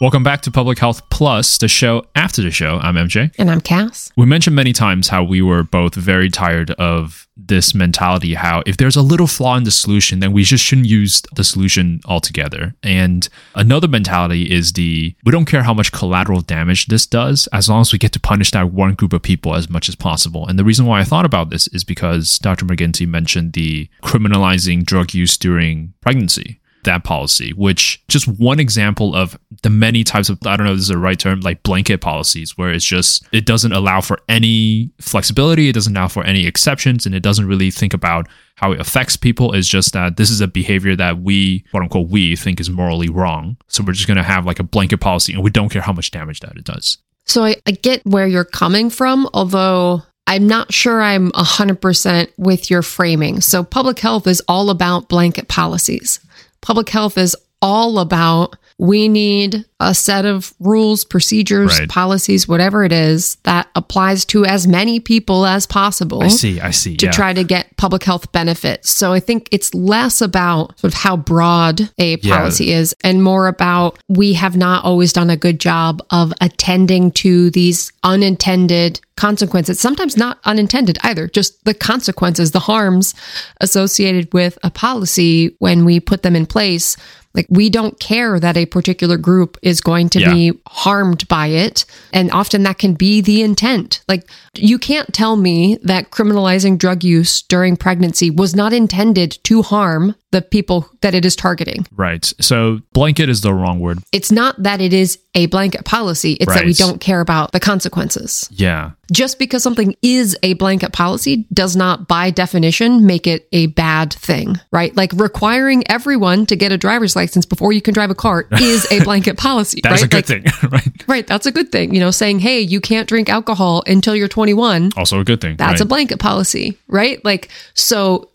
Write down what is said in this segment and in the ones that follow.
Welcome back to Public Health Plus, the show after the show. I'm MJ. And I'm Cass. We mentioned many times how we were both very tired of this mentality how if there's a little flaw in the solution, then we just shouldn't use the solution altogether. And another mentality is the we don't care how much collateral damage this does, as long as we get to punish that one group of people as much as possible. And the reason why I thought about this is because Dr. McGinty mentioned the criminalizing drug use during pregnancy that policy, which just one example of the many types of I don't know if this is the right term, like blanket policies, where it's just it doesn't allow for any flexibility, it doesn't allow for any exceptions, and it doesn't really think about how it affects people. It's just that this is a behavior that we, quote unquote, we think is morally wrong. So we're just gonna have like a blanket policy and we don't care how much damage that it does. So I, I get where you're coming from, although I'm not sure I'm 100% with your framing. So public health is all about blanket policies public health is all about we need a set of rules, procedures, Right. policies, whatever it is that applies to as many people as possible I see, I see. to yeah. try to get public health benefits. So I think it's less about sort of how broad a Yeah. policy is and more about we have not always done a good job of attending to these unintended consequences. Sometimes not unintended either, just the consequences, the harms associated with a policy when we put them in place. Like we don't care that a particular group is going to Yeah. be harmed by it. And often that can be the intent. Like you can't tell me that criminalizing drug use during pregnancy was not intended to harm the people that it is targeting. Right. So blanket is the wrong word. It's not that it is a blanket policy, it's that we don't care about the consequences. Yeah. Just because something is a blanket policy does not, by definition, make it a bad thing, right? Like requiring everyone to get a driver's license before you can drive a car is a blanket policy, That's right? a good Like, thing, right? Right, that's a good thing. You know, saying, hey, you can't drink alcohol until you're 21, Also a good thing. that's a blanket policy, right? Like, so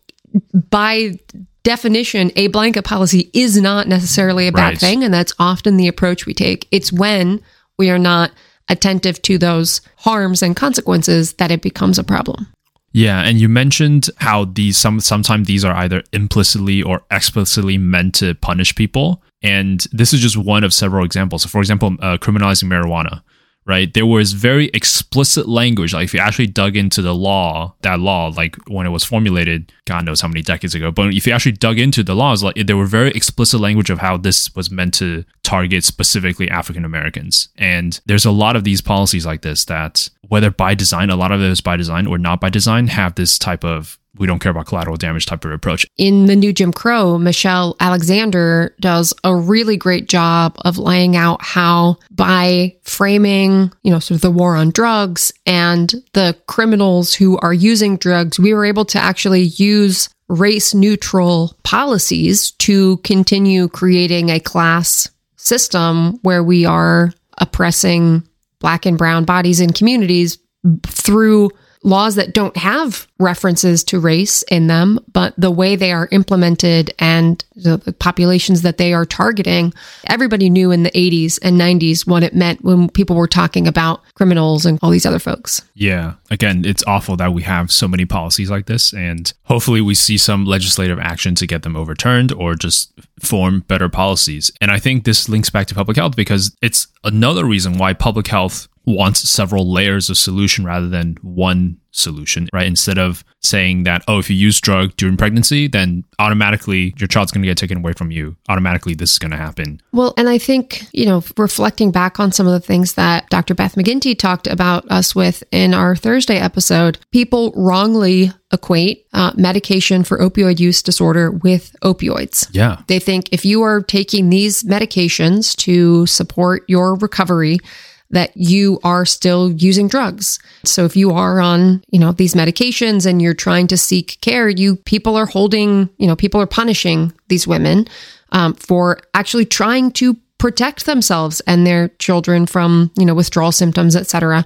by definition, a blanket policy is not necessarily a bad Right. thing. And that's often the approach we take. It's when we are not attentive to those harms and consequences that it becomes a problem. Yeah, and you mentioned how these some sometimes these are either implicitly or explicitly meant to punish people, and this is just one of several examples. So, for example, uh, criminalizing marijuana, right? There was very explicit language. Like if you actually dug into the law, that law, like when it was formulated, God knows how many decades ago. But if you actually dug into the laws, like there were very explicit language of how this was meant to target specifically African Americans. And there's a lot of these policies like this that, whether by design, a lot of those by design or not by design, have this type of we don't care about collateral damage type of approach. in the new Jim Crow, Michelle Alexander does a really great job of laying out how by framing, you know, sort of the war on drugs and the criminals who are using drugs, we were able to actually use race neutral policies to continue creating a class system where we are oppressing black and brown bodies and communities through laws that don't have references to race in them, but the way they are implemented and the, populations that they are targeting, everybody knew in the 80s and 90s what it meant when people were talking about criminals and all these other folks. Yeah. Again, it's awful that we have so many policies like this, and hopefully we see some legislative action to get them overturned or just form better policies. And I think this links back to public health because it's another reason why public health wants several layers of solution rather than one solution, right? Instead of saying that, oh, if you use drug during pregnancy, then automatically your child's going to get taken away from you. Automatically, this is going to happen. Well, and I think, you know, reflecting back on some of the things that Dr. Beth McGinty talked about us with in our Thursday episode, people wrongly equate uh, medication for opioid use disorder with opioids. Yeah. They think if you are taking these medications to support your recovery, that you are still using drugs. So if you are on, you know, these medications and you're trying to seek care, you people are holding, you know, people are punishing these women um, for actually trying to protect themselves and their children from, you know, withdrawal symptoms, et cetera.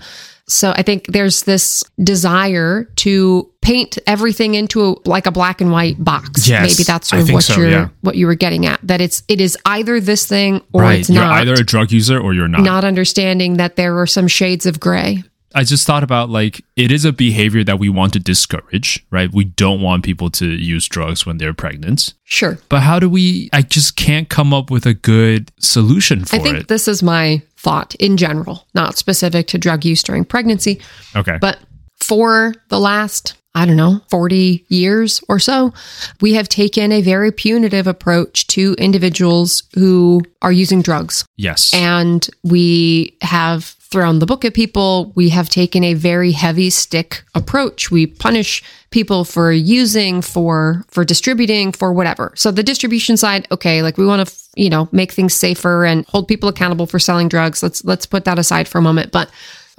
So I think there's this desire to paint everything into a, like a black and white box. Yes, Maybe that's sort of what so, you're yeah. what you were getting at. That it's it is either this thing or right. it's You're not. either a drug user or you're not. not understanding that there are some shades of gray. I just thought about like it is a behavior that we want to discourage, right? We don't want people to use drugs when they're pregnant. Sure. But how do we I just can't come up with a good solution for it. I think it. this is my thought in general, not specific to drug use during pregnancy, okay. but for the last I don't know, 40 years or so, we have taken a very punitive approach to individuals who are using drugs. yes. And we have thrown the book at people. We have taken a very heavy stick approach. We punish people for using, for for distributing, for whatever. So the distribution side, okay, like we want to, you know, make things safer and hold people accountable for selling drugs. Let's let's put that aside for a moment, but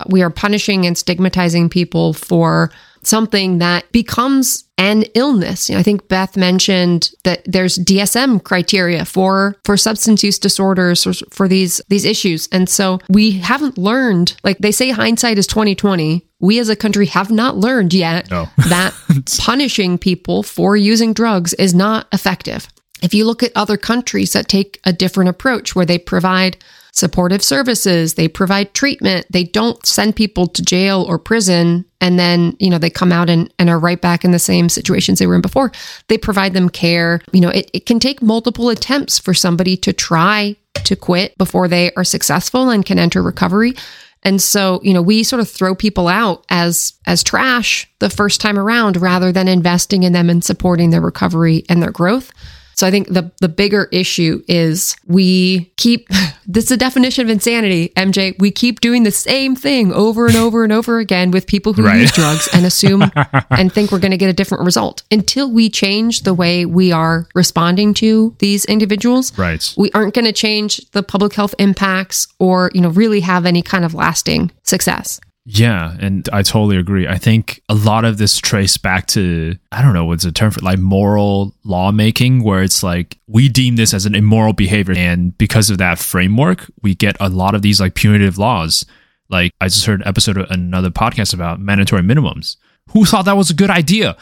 we are punishing and stigmatizing people for something that becomes an illness. You know, I think Beth mentioned that there's DSM criteria for for substance use disorders or for these these issues. And so we haven't learned, like they say hindsight is 2020. We as a country have not learned yet No. that punishing people for using drugs is not effective. If you look at other countries that take a different approach where they provide supportive services, they provide treatment, they don't send people to jail or prison and then, you know, they come out and, and are right back in the same situations they were in before. They provide them care. You know, it, it can take multiple attempts for somebody to try to quit before they are successful and can enter recovery. And so, you know, we sort of throw people out as as trash the first time around rather than investing in them and supporting their recovery and their growth. So I think the the bigger issue is we keep this is a definition of insanity, MJ. We keep doing the same thing over and over and over again with people who Right. use drugs and assume and think we're going to get a different result. Until we change the way we are responding to these individuals, right. we aren't going to change the public health impacts or, you know, really have any kind of lasting success. Yeah, and I totally agree. I think a lot of this trace back to I don't know what's the term for like moral lawmaking, where it's like we deem this as an immoral behavior, and because of that framework, we get a lot of these like punitive laws. Like I just heard an episode of another podcast about mandatory minimums. Who thought that was a good idea?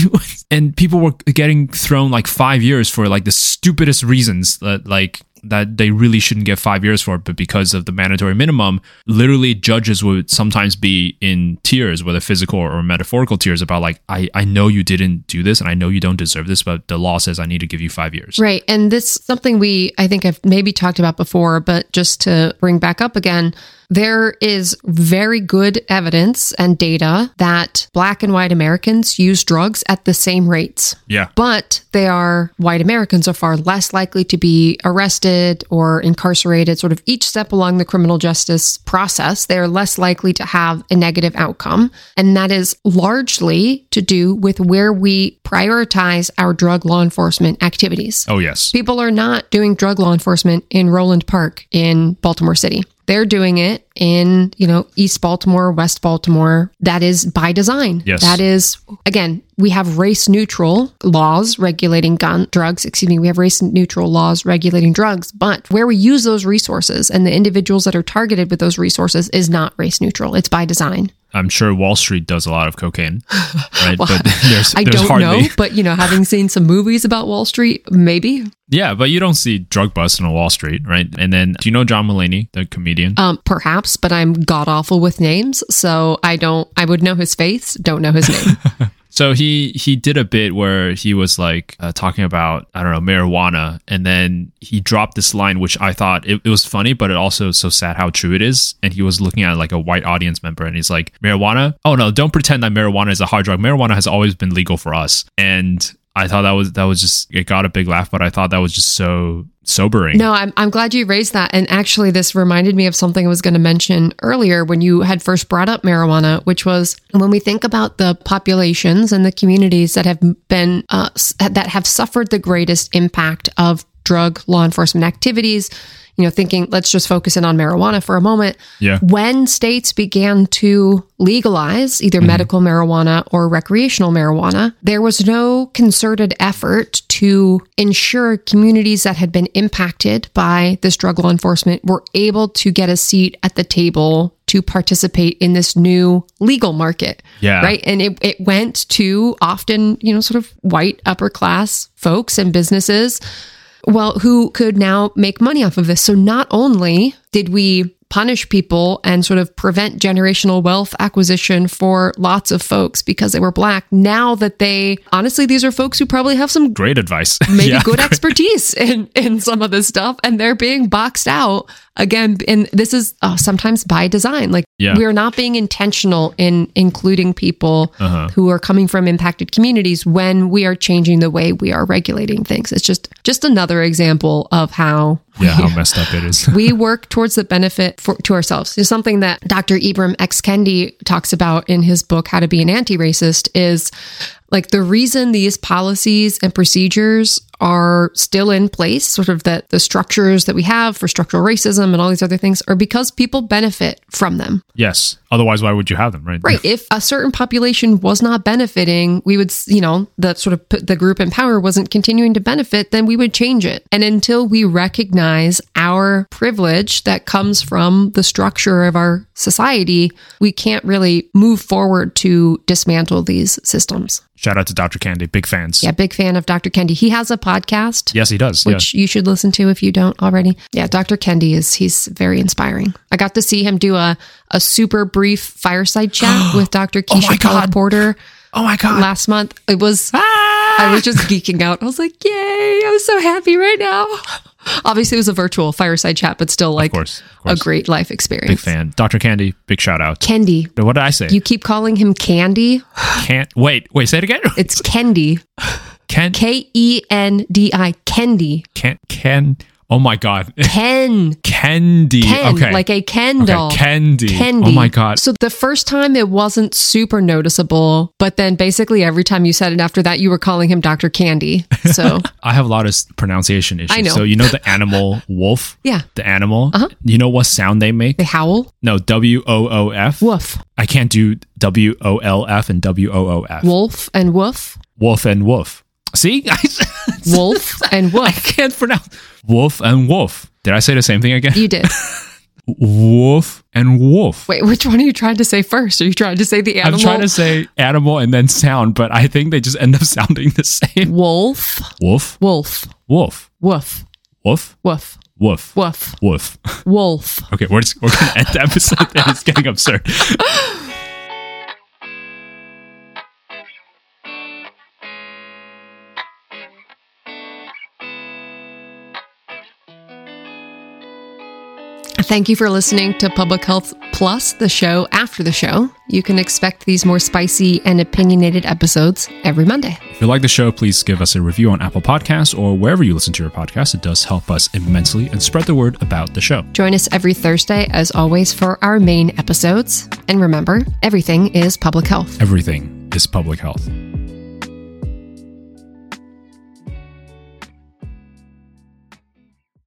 and people were getting thrown like five years for like the stupidest reasons that like that they really shouldn't get five years for, but because of the mandatory minimum, literally judges would sometimes be in tears, whether physical or metaphorical tears, about like, I, I know you didn't do this and I know you don't deserve this, but the law says I need to give you five years. Right. And this something we I think I've maybe talked about before, but just to bring back up again, there is very good evidence and data that black and white Americans use drugs at the same rates. Yeah. But they are white Americans are far less likely to be arrested or incarcerated, sort of each step along the criminal justice process. They are less likely to have a negative outcome. And that is largely to do with where we prioritize our drug law enforcement activities. Oh, yes. People are not doing drug law enforcement in Roland Park in Baltimore City. They're doing it in, you know, East Baltimore, West Baltimore. That is by design. Yes. That is, again, we have race neutral laws regulating gun drugs. Excuse me. We have race neutral laws regulating drugs, but where we use those resources and the individuals that are targeted with those resources is not race neutral. It's by design. I'm sure Wall Street does a lot of cocaine, right? but there's, I there's don't hardly, know, but you know, having seen some movies about Wall Street, maybe. yeah, but you don't see drug busts on Wall Street, right? And then, do you know John Mulaney, the comedian? Um, perhaps, but I'm god awful with names, so I don't. I would know his face, don't know his name. So he he did a bit where he was like uh, talking about I don't know marijuana, and then he dropped this line which I thought it, it was funny, but it also so sad how true it is. And he was looking at like a white audience member, and he's like, "Marijuana? Oh no, don't pretend that marijuana is a hard drug. Marijuana has always been legal for us." And I thought that was that was just it got a big laugh, but I thought that was just so sobering. No, I'm, I'm glad you raised that. And actually, this reminded me of something I was going to mention earlier when you had first brought up marijuana, which was when we think about the populations and the communities that have been, uh, that have suffered the greatest impact of drug law enforcement activities. You know, thinking, let's just focus in on marijuana for a moment. Yeah. When states began to legalize either mm-hmm. medical marijuana or recreational marijuana, there was no concerted effort to ensure communities that had been impacted by this drug law enforcement were able to get a seat at the table to participate in this new legal market. Yeah. Right. And it, it went to often, you know, sort of white upper class folks and businesses well, who could now make money off of this. So not only did we punish people and sort of prevent generational wealth acquisition for lots of folks because they were black. Now that they, honestly, these are folks who probably have some Great advice. maybe Yeah. good expertise in in some of this stuff and they're being boxed out again and this is uh, sometimes by design like Yeah. we are not being intentional in including people Uh-huh. who are coming from impacted communities when we are changing the way we are regulating things it's just just another example of how Yeah, how messed up it is. we work towards the benefit for, to ourselves. Is something that Dr. Ibram X. Kendi talks about in his book, How to Be an Anti-Racist, is like the reason these policies and procedures are still in place, sort of that the structures that we have for structural racism and all these other things are because people benefit from them. yes. Otherwise, why would you have them, right? Right. If a certain population was not benefiting, we would, you know, the sort of p- the group in power wasn't continuing to benefit, then we would change it. And until we recognize our privilege that comes from the structure of our society, we can't really move forward to dismantle these systems. Shout out to Dr. Candy. Big fans. Yeah, big fan of Dr. Kendi. He has a podcast. Yes, he does. Which you should listen to if you don't already. Yeah, Dr. Kendi is he's very inspiring. I got to see him do a a super brief fireside chat with Dr. Oh Keisha God. Porter. Oh my God. last month. It was Ah! I was just geeking out. I was like, "Yay, I'm so happy right now." Obviously, it was a virtual fireside chat, but still like course, of a great life experience. Big fan. Dr. Candy, big shout out. Kendi. What did I say? You keep calling him Candy. can't wait. Wait, say it again. It's Kendi. Can K E N D I. Kendi. can can oh my god. Ken. Candy. Ken, okay. like a Ken doll. okay. Candy. Candy. Oh my god. So the first time it wasn't super noticeable, but then basically every time you said it after that, you were calling him Dr. Candy. So I have a lot of pronunciation issues. I know. So you know the animal wolf? yeah, The animal? Uh-huh. You know what sound they make? they howl. No, W O O F. Woof. I can't do W O L F and W O O F. Wolf and woof. Wolf and wolf. See? Wolf and woof. I can't pronounce wolf and wolf. Did I say the same thing again? You did. wolf and wolf. Wait, which one are you trying to say first? Are you trying to say the animal? I'm trying to say animal and then sound, but I think they just end up sounding the same. wolf, Wolf, wolf, wolf, woof, wolf, woof, wolf, woof, wolf. wolf. Okay, we're just, we're gonna end the episode. It's getting absurd. Thank you for listening to Public Health Plus, the show after the show. You can expect these more spicy and opinionated episodes every Monday. If you like the show, please give us a review on Apple Podcasts or wherever you listen to your podcast. It does help us immensely and spread the word about the show. Join us every Thursday, as always, for our main episodes. And remember, everything is public health. Everything is public health.